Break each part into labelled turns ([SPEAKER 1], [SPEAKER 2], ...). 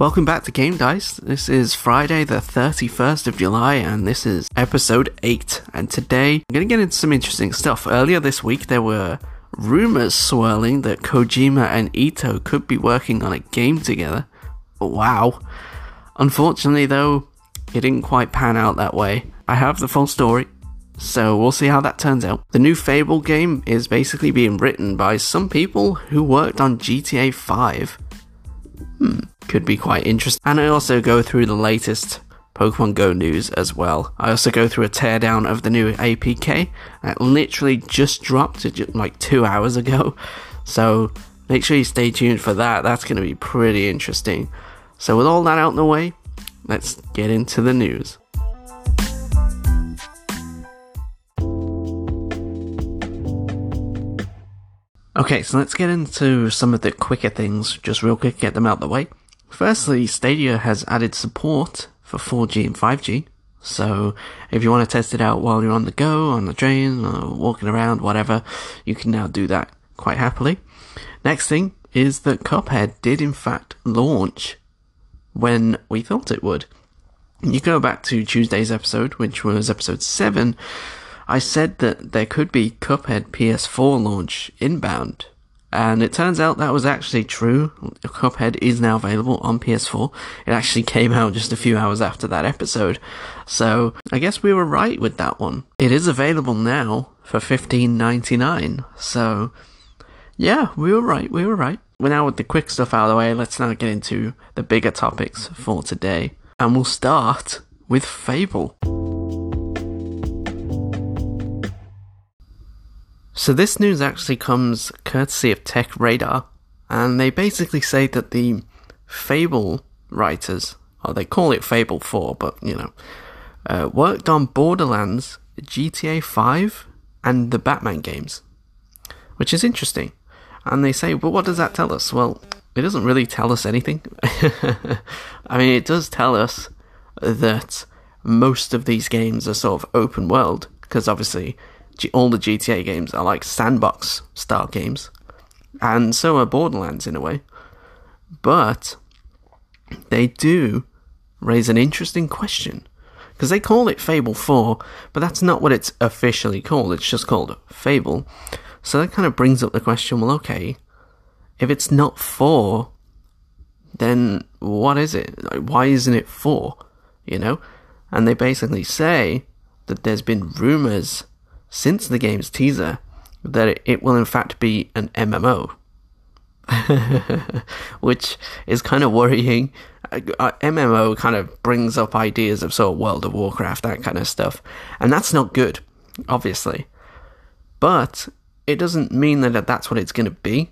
[SPEAKER 1] Welcome back to Game Dice. This is Friday, the 31st of July, and this is episode 8. And today, I'm going to get into some interesting stuff. Earlier this week, there were rumors swirling that Kojima and Ito could be working on a game together. Wow. Unfortunately, though, it didn't quite pan out that way. I have the full story, so we'll see how that turns out. The new Fable game is basically being written by some people who worked on GTA 5. Hmm, could be quite interesting. And I also go through the latest Pokemon Go news as well. I also go through a teardown of the new APK that literally just dropped like two hours ago. So make sure you stay tuned for that. That's going to be pretty interesting. So, with all that out in the way, let's get into the news. Okay, so let's get into some of the quicker things, just real quick, get them out the way. Firstly, Stadia has added support for 4G and 5G. So if you want to test it out while you're on the go, on the train, or walking around, whatever, you can now do that quite happily. Next thing is that Cuphead did in fact launch when we thought it would. You go back to Tuesday's episode, which was episode 7, I said that there could be Cuphead PS4 launch inbound and it turns out that was actually true. Cuphead is now available on PS4. It actually came out just a few hours after that episode. So I guess we were right with that one. It is available now for $15.99. So yeah, we were right. We were right. We're now with the quick stuff out of the way. Let's now get into the bigger topics for today. And we'll start with Fable. So this news actually comes courtesy of Tech Radar, and they basically say that the Fable writers, or they call it Fable 4, but you know, uh, worked on Borderlands, GTA 5, and the Batman games, which is interesting. And they say, but what does that tell us? Well, it doesn't really tell us anything. I mean, it does tell us that most of these games are sort of open world, because obviously all the GTA games are like sandbox style games, and so are Borderlands in a way. But they do raise an interesting question because they call it Fable 4, but that's not what it's officially called. It's just called Fable. So that kind of brings up the question well, okay, if it's not 4, then what is it? Like, why isn't it 4? You know? And they basically say that there's been rumors since the game's teaser that it will in fact be an MMO. Which is kind of worrying. Uh, uh MMO kind of brings up ideas of sort of World of Warcraft, that kind of stuff. And that's not good, obviously. But it doesn't mean that that's what it's going to be.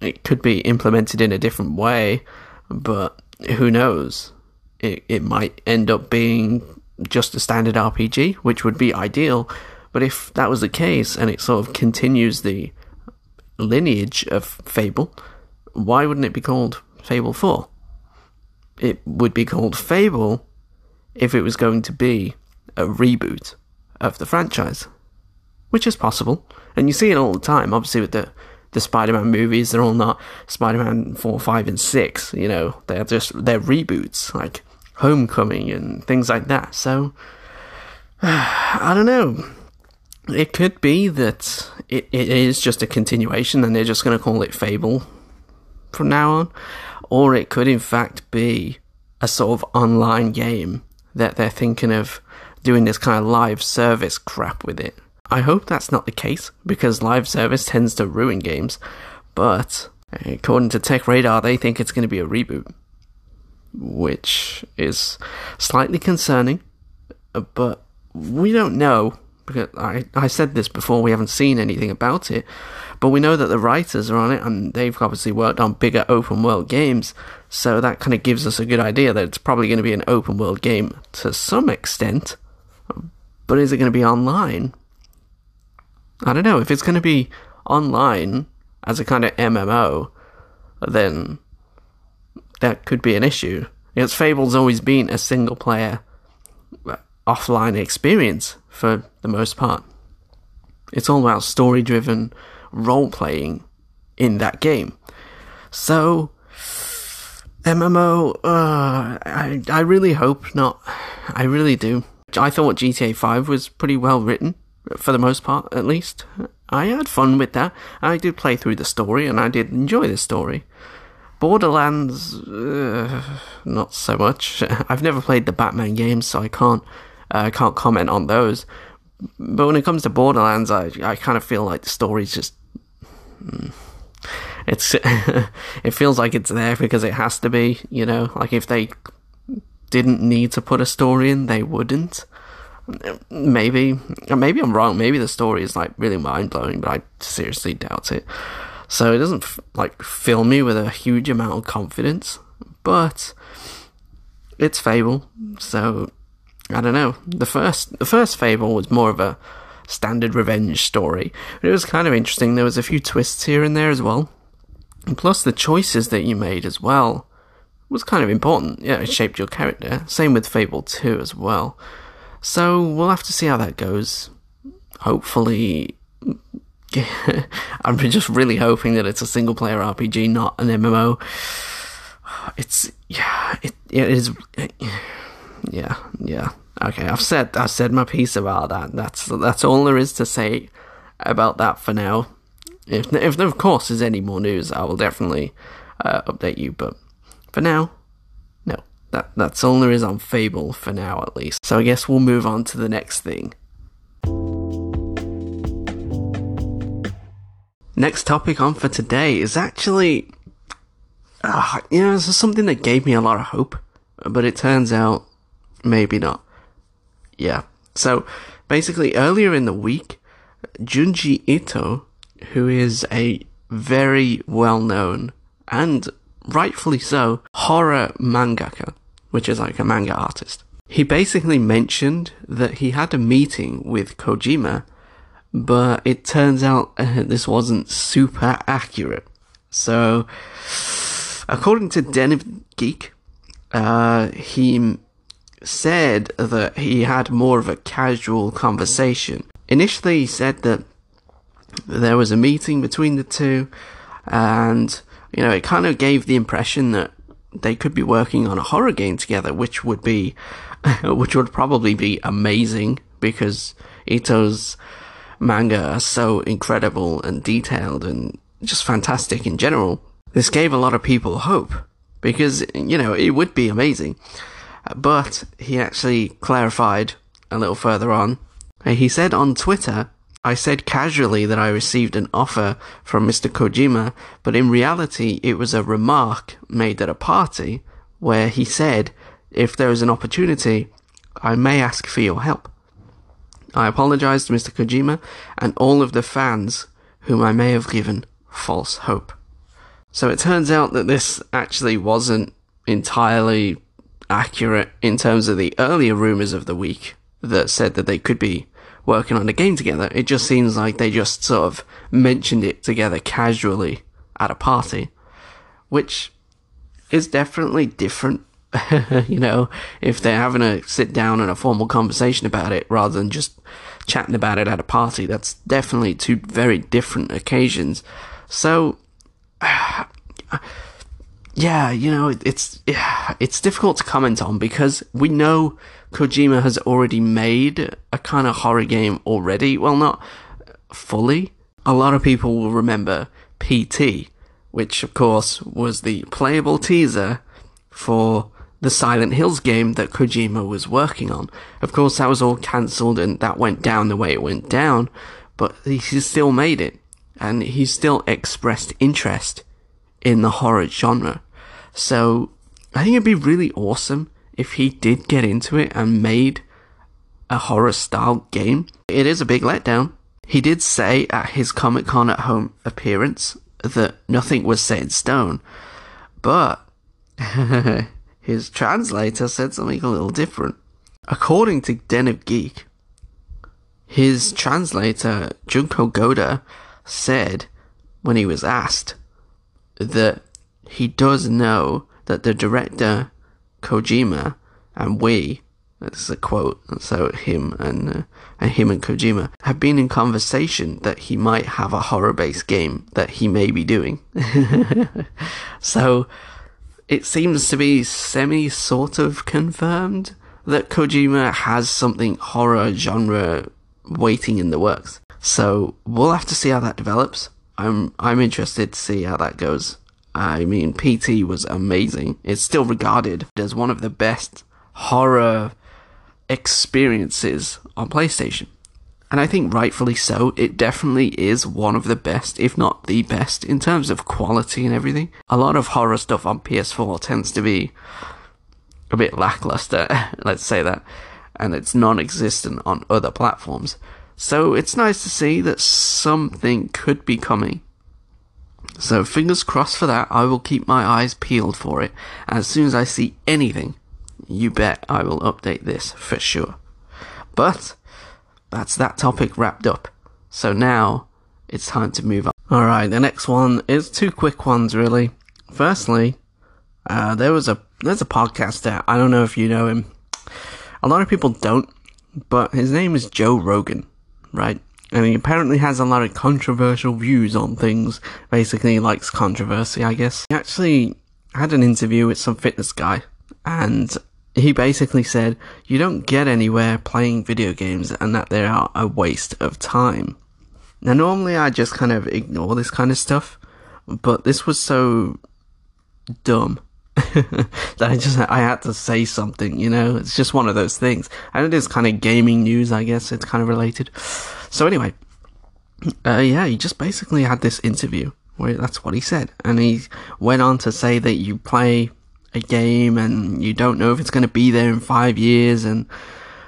[SPEAKER 1] It could be implemented in a different way, but who knows? It, it might end up being just a standard RPG, which would be ideal, but if that was the case and it sort of continues the lineage of Fable, why wouldn't it be called Fable 4? It would be called Fable if it was going to be a reboot of the franchise, which is possible. And you see it all the time, obviously, with the, the Spider Man movies. They're all not Spider Man 4, 5, and 6, you know, they're just, they're reboots, like Homecoming and things like that. So, I don't know it could be that it, it is just a continuation and they're just going to call it Fable from now on. Or it could, in fact, be a sort of online game that they're thinking of doing this kind of live service crap with it. I hope that's not the case because live service tends to ruin games. But according to Tech Radar, they think it's going to be a reboot, which is slightly concerning. But we don't know because I, I said this before, we haven't seen anything about it, but we know that the writers are on it and they've obviously worked on bigger open world games, so that kind of gives us a good idea that it's probably going to be an open world game to some extent, but is it going to be online? I don't know. If it's going to be online as a kind of MMO, then that could be an issue. Because Fable's always been a single player offline experience for the most part. It's all about story driven role playing in that game. So, MMO, uh, I, I really hope not. I really do. I thought GTA 5 was pretty well written, for the most part, at least. I had fun with that. I did play through the story, and I did enjoy the story. Borderlands, uh, not so much. I've never played the Batman games, so I can't uh, can't comment on those. But when it comes to Borderlands, I I kind of feel like the story's just. Mm, it's it feels like it's there because it has to be, you know. Like if they didn't need to put a story in, they wouldn't. Maybe, maybe I'm wrong. Maybe the story is like really mind blowing, but I seriously doubt it. So it doesn't like fill me with a huge amount of confidence. But it's Fable, so I don't know. The first the first Fable was more of a standard revenge story. But it was kind of interesting. There was a few twists here and there as well. And plus the choices that you made as well was kind of important. Yeah, it shaped your character. Same with Fable 2 as well. So we'll have to see how that goes. Hopefully, I'm just really hoping that it's a single player RPG, not an MMO. It's yeah, it, it is. It, yeah, yeah. Okay, I've said I've said my piece about that. That's that's all there is to say about that for now. If if of course there's any more news, I will definitely uh, update you. But for now, no. That that's all there is on Fable for now, at least. So I guess we'll move on to the next thing. Next topic on for today is actually, uh, you know, this is something that gave me a lot of hope, but it turns out maybe not. Yeah. So basically, earlier in the week, Junji Ito, who is a very well known and rightfully so, horror mangaka, which is like a manga artist. He basically mentioned that he had a meeting with Kojima, but it turns out uh, this wasn't super accurate. So, according to Den of Geek, uh, he said that he had more of a casual conversation. Initially, he said that there was a meeting between the two, and you know, it kind of gave the impression that they could be working on a horror game together, which would be, which would probably be amazing because Ito's manga are so incredible and detailed and just fantastic in general. This gave a lot of people hope because, you know, it would be amazing. But he actually clarified a little further on. He said on Twitter I said casually that I received an offer from Mr. Kojima, but in reality it was a remark made at a party where he said, if there is an opportunity, I may ask for your help. I apologize to Mr. Kojima and all of the fans whom I may have given false hope. So it turns out that this actually wasn't entirely accurate in terms of the earlier rumors of the week that said that they could be working on a game together. It just seems like they just sort of mentioned it together casually at a party, which is definitely different. you know, if they're having a sit down and a formal conversation about it rather than just chatting about it at a party, that's definitely two very different occasions. So, yeah, you know, it's yeah, it's difficult to comment on because we know Kojima has already made a kind of horror game already. Well, not fully. A lot of people will remember PT, which of course was the playable teaser for the Silent Hills game that Kojima was working on. Of course, that was all cancelled and that went down the way it went down, but he still made it and he still expressed interest in the horror genre. So I think it'd be really awesome if he did get into it and made a horror style game, it is a big letdown. He did say at his Comic Con at home appearance that nothing was set in stone, but his translator said something a little different. According to Den of Geek, his translator, Junko Goda, said when he was asked that he does know that the director Kojima and we, that's a quote, so him and, uh, and him and Kojima have been in conversation that he might have a horror based game that he may be doing. so, it seems to be semi sort of confirmed that Kojima has something horror genre waiting in the works. So we'll have to see how that develops. I'm I'm interested to see how that goes. I mean, PT was amazing. It's still regarded as one of the best horror experiences on PlayStation. And I think rightfully so, it definitely is one of the best, if not the best, in terms of quality and everything. A lot of horror stuff on PS4 tends to be a bit lackluster, let's say that, and it's non existent on other platforms. So it's nice to see that something could be coming. So fingers crossed for that. I will keep my eyes peeled for it. As soon as I see anything, you bet I will update this for sure. But that's that topic wrapped up. So now it's time to move on. Alright, the next one is two quick ones really. Firstly, uh, there was a there's a podcaster. I don't know if you know him. A lot of people don't, but his name is Joe Rogan, right? And he apparently has a lot of controversial views on things. Basically, he likes controversy, I guess. He actually had an interview with some fitness guy, and he basically said, You don't get anywhere playing video games and that they are a waste of time. Now, normally I just kind of ignore this kind of stuff, but this was so dumb that I just I had to say something, you know. It's just one of those things, and it is kind of gaming news, I guess. It's kind of related. So anyway, uh, yeah, he just basically had this interview where that's what he said, and he went on to say that you play a game and you don't know if it's going to be there in five years, and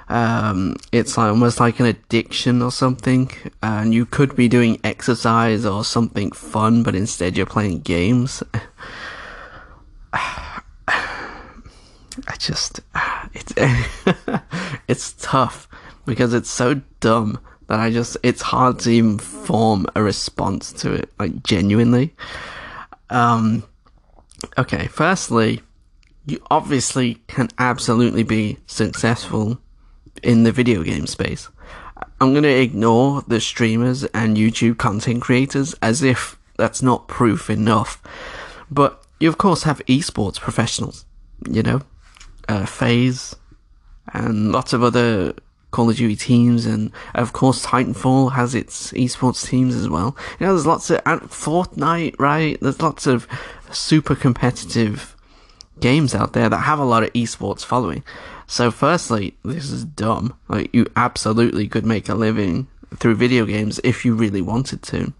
[SPEAKER 1] um, it's like almost like an addiction or something, and you could be doing exercise or something fun, but instead you're playing games. I just it's it's tough because it's so dumb that I just it's hard to even form a response to it like genuinely. Um okay, firstly, you obviously can absolutely be successful in the video game space. I'm going to ignore the streamers and YouTube content creators as if that's not proof enough. But you of course have esports professionals, you know, uh, FaZe, and lots of other Call of Duty teams, and of course Titanfall has its esports teams as well. You know, there's lots of Fortnite, right? There's lots of super competitive games out there that have a lot of esports following. So, firstly, this is dumb. Like, you absolutely could make a living through video games if you really wanted to.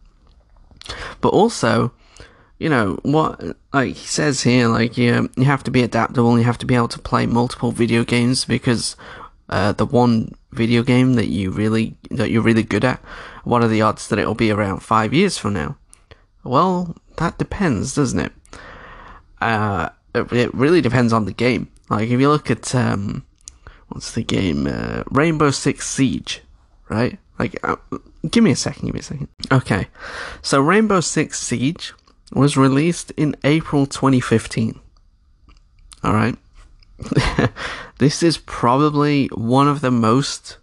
[SPEAKER 1] But also, you know what like he says here like you you have to be adaptable you have to be able to play multiple video games because uh, the one video game that you really that you're really good at what are the odds that it'll be around five years from now? Well that depends doesn't it? Uh, it, it really depends on the game. Like if you look at um, what's the game? Uh, rainbow six siege right? Like uh, give me a second give me a second. Okay. So rainbow six siege was released in April 2015. Alright? this is probably one of the most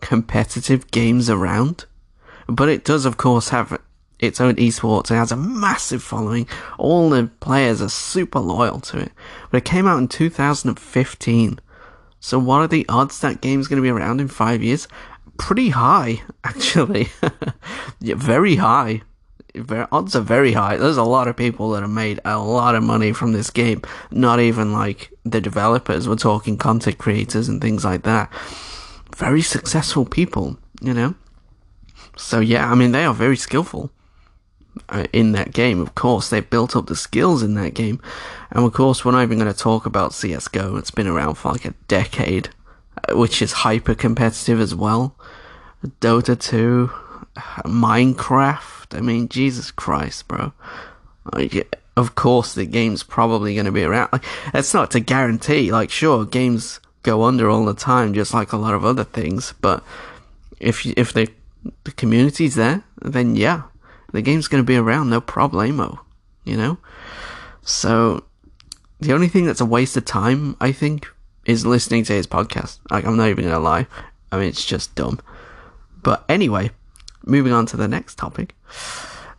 [SPEAKER 1] competitive games around. But it does, of course, have its own esports. It has a massive following. All the players are super loyal to it. But it came out in 2015. So what are the odds that game's going to be around in five years? Pretty high, actually. yeah, very high odds are very high. There's a lot of people that have made a lot of money from this game. Not even like the developers. We're talking content creators and things like that. Very successful people, you know. So yeah, I mean they are very skillful uh, in that game. Of course, they've built up the skills in that game, and of course, we're not even going to talk about CS:GO. It's been around for like a decade, uh, which is hyper competitive as well. Dota 2, Minecraft I mean, Jesus Christ, bro. Like, of course, the game's probably going to be around. Like, that's not to guarantee. Like, sure, games go under all the time, just like a lot of other things. But if if the the community's there, then yeah, the game's going to be around, no problemo. You know. So the only thing that's a waste of time, I think, is listening to his podcast. Like, I'm not even to lie. I mean, it's just dumb. But anyway, moving on to the next topic.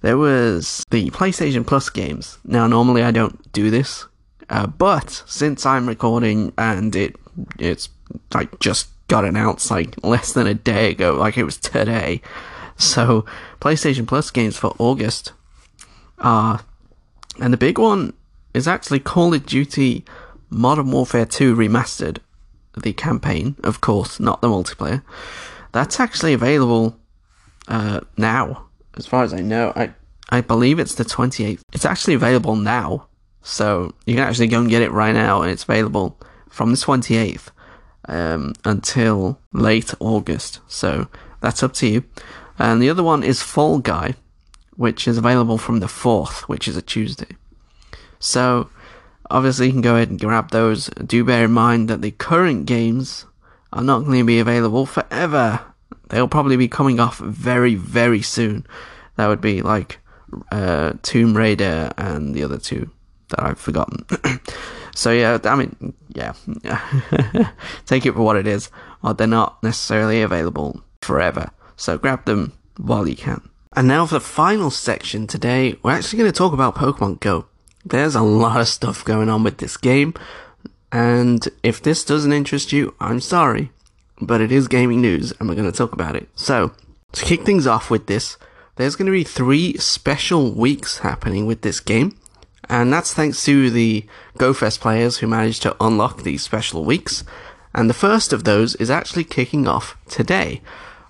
[SPEAKER 1] There was the PlayStation Plus games. Now, normally I don't do this Uh, but since I'm recording and it it's like just got announced like less than a day ago, like it was today. So PlayStation Plus games for August are, and the big one is actually Call of Duty Modern Warfare 2 Remastered, the campaign, of course, not the multiplayer. That's actually available uh, now, as far as I know. I I believe it's the 28th. It's actually available now, so you can actually go and get it right now, and it's available from the 28th um, until late August. So that's up to you. And the other one is Fall Guy, which is available from the 4th, which is a Tuesday. So obviously you can go ahead and grab those. Do bear in mind that the current games are not going to be available forever. They'll probably be coming off very, very soon. That would be like uh, Tomb Raider and the other two that I've forgotten. so yeah, I mean, yeah, take it for what it is. They're not necessarily available forever, so grab them while you can. And now for the final section today, we're actually going to talk about Pokemon Go. There's a lot of stuff going on with this game, and if this doesn't interest you, I'm sorry, but it is gaming news, and we're going to talk about it. So, to kick things off with this, there's going to be three special weeks happening with this game, and that's thanks to the GoFest players who managed to unlock these special weeks. And the first of those is actually kicking off today,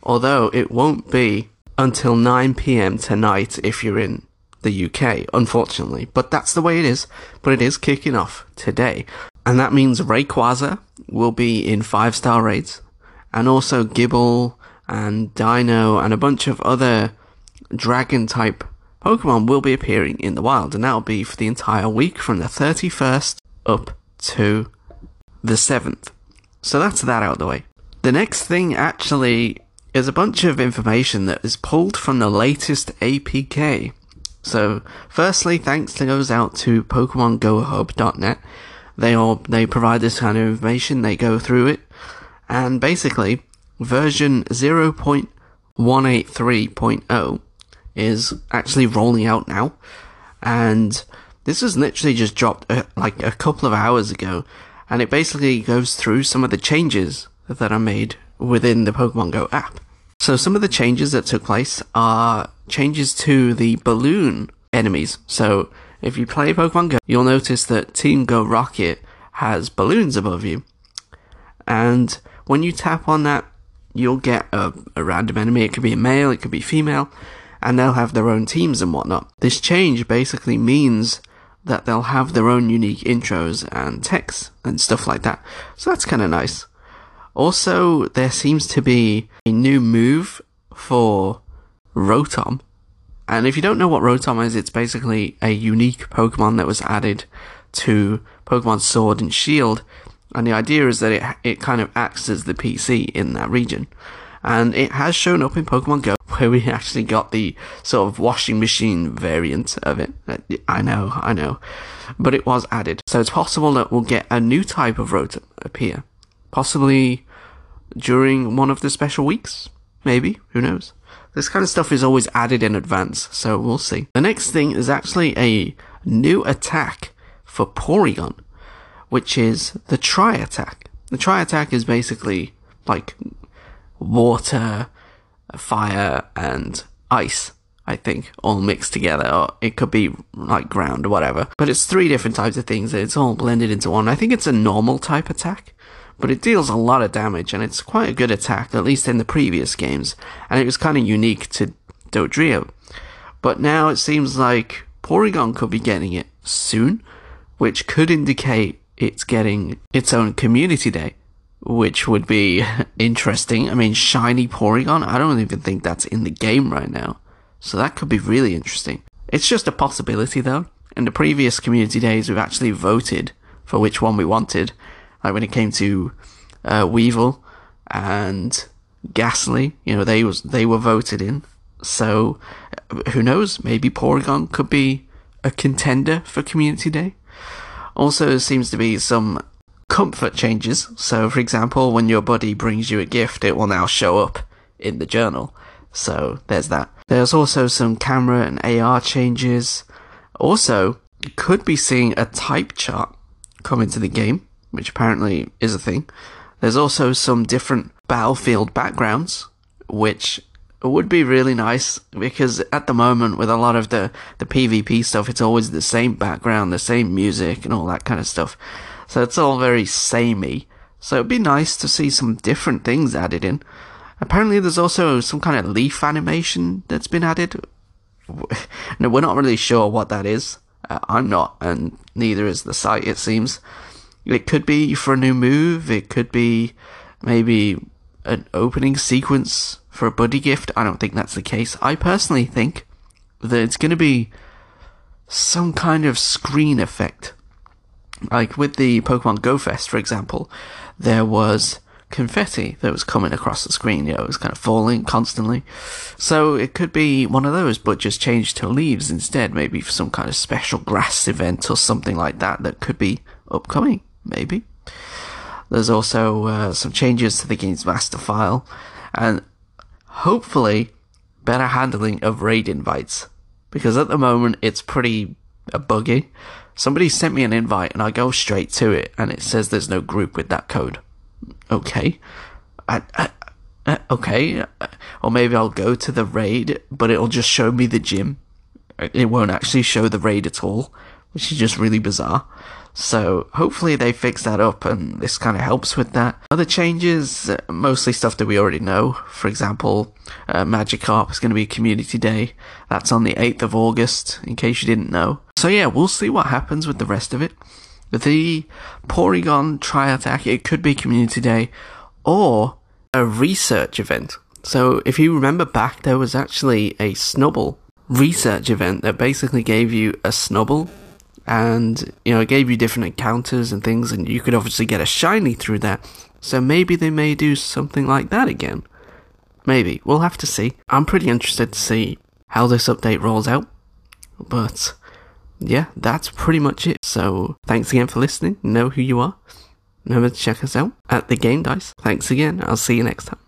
[SPEAKER 1] although it won't be until 9 pm tonight if you're in the UK, unfortunately. But that's the way it is. But it is kicking off today. And that means Rayquaza will be in five star raids, and also Gible and Deino and a bunch of other dragon type Pokemon will be appearing in the wild, and that'll be for the entire week from the 31st up to the 7th. So that's that out of the way. The next thing actually is a bunch of information that is pulled from the latest APK. So, firstly, thanks to goes out to PokemonGoHub.net. They all they provide this kind of information. They go through it, and basically, version 0.183.0 is actually rolling out now, and this was literally just dropped uh, like a couple of hours ago, and it basically goes through some of the changes that are made within the Pokemon Go app. So some of the changes that took place are changes to the balloon enemies. So if you play Pokemon Go, you'll notice that Team Go Rocket has balloons above you. And when you tap on that, you'll get a, a random enemy. It could be a male, it could be female, and they'll have their own teams and whatnot. This change basically means that they'll have their own unique intros and texts and stuff like that. So that's kind of nice. Also, there seems to be a new move for Rotom. And if you don't know what Rotom is, it's basically a unique Pokemon that was added to Pokemon Sword and Shield. And the idea is that it, it kind of acts as the PC in that region. And it has shown up in Pokemon Go, where we actually got the sort of washing machine variant of it. Uh, I know, I know. But it was added. So it's possible that we'll get a new type of Rotom appear. Possibly during one of the special weeks. Maybe. Who knows? This kind of stuff is always added in advance, so we'll see. The next thing is actually a new attack for Porygon, which is the Tri Attack. The Tri Attack is basically like water, fire, and ice, I think, all mixed together. Or it could be like ground or whatever. But it's three different types of things, and it's all blended into one. I think it's a normal type attack but it deals a lot of damage and it's quite a good attack, at least in the previous games, and it was kind of unique to Dodrio. But now it seems like Porygon could be getting it soon, which could indicate it's getting its own community day, which would be interesting. I mean, shiny Porygon, I don't even think that's in the game right now, so that could be really interesting. It's just a possibility though. In the previous community days, we've actually voted for which one we wanted, like when it came to uh, Weavile and Gastly, you know, they was they were voted in. So who knows? Maybe Porygon could be a contender for Community Day. Also, seems to be some comfort changes. So, for example, when your buddy brings you a gift, it will now show up in the journal. So there's that. There's also some camera and AR changes. Also, you could be seeing a type chart come into the game, which apparently is a thing. There's also some different battlefield backgrounds, which would be really nice because at the moment with a lot of the, the PvP stuff, it's always the same background, the same music and all that kind of stuff. So it's all very samey. So it'd be nice to see some different things added in. Apparently there's also some kind of leaf animation that's been added. No, we're not really sure what that is. Uh, I'm not, and neither is the site, it seems. It could be for a new move, it could be maybe an opening sequence for a buddy gift. I don't think that's the case. I personally think that it's going to be some kind of screen effect. Like with the Pokemon Go Fest, for example, there was confetti that was coming across the screen. You know, it was kind of falling constantly. So it could be one of those, but just changed to leaves instead. Maybe for some kind of special grass event or something like that that could be upcoming. Maybe. There's also uh, some changes to the game's master file, and hopefully better handling of raid invites. Because at the moment it's pretty uh, buggy. Somebody sent me an invite and I go straight to it and it says there's no group with that code. Okay. I, I, okay. Or maybe I'll go to the raid, but it'll just show me the gym. It won't actually show the raid at all, which is just really bizarre. So hopefully they fix that up and this kind of helps with that. Other changes, uh, mostly stuff that we already know. For example, uh, Magikarp is going to be Community Day. That's on the 8th of August, in case you didn't know. So yeah, we'll see what happens with the rest of it. The Porygon Tri-Attack, it could be Community Day or a research event. So if you remember back, there was actually a Snubbull research event that basically gave you a Snubbull and you know it gave you different encounters and things and you could obviously get a shiny through that. So maybe they may do something like that again. Maybe. We'll have to see. I'm pretty interested to see how this update rolls out. But yeah that's pretty much it. So thanks again for listening. Know who you are. Remember to check us out at the game dice. Thanks again. I'll see you next time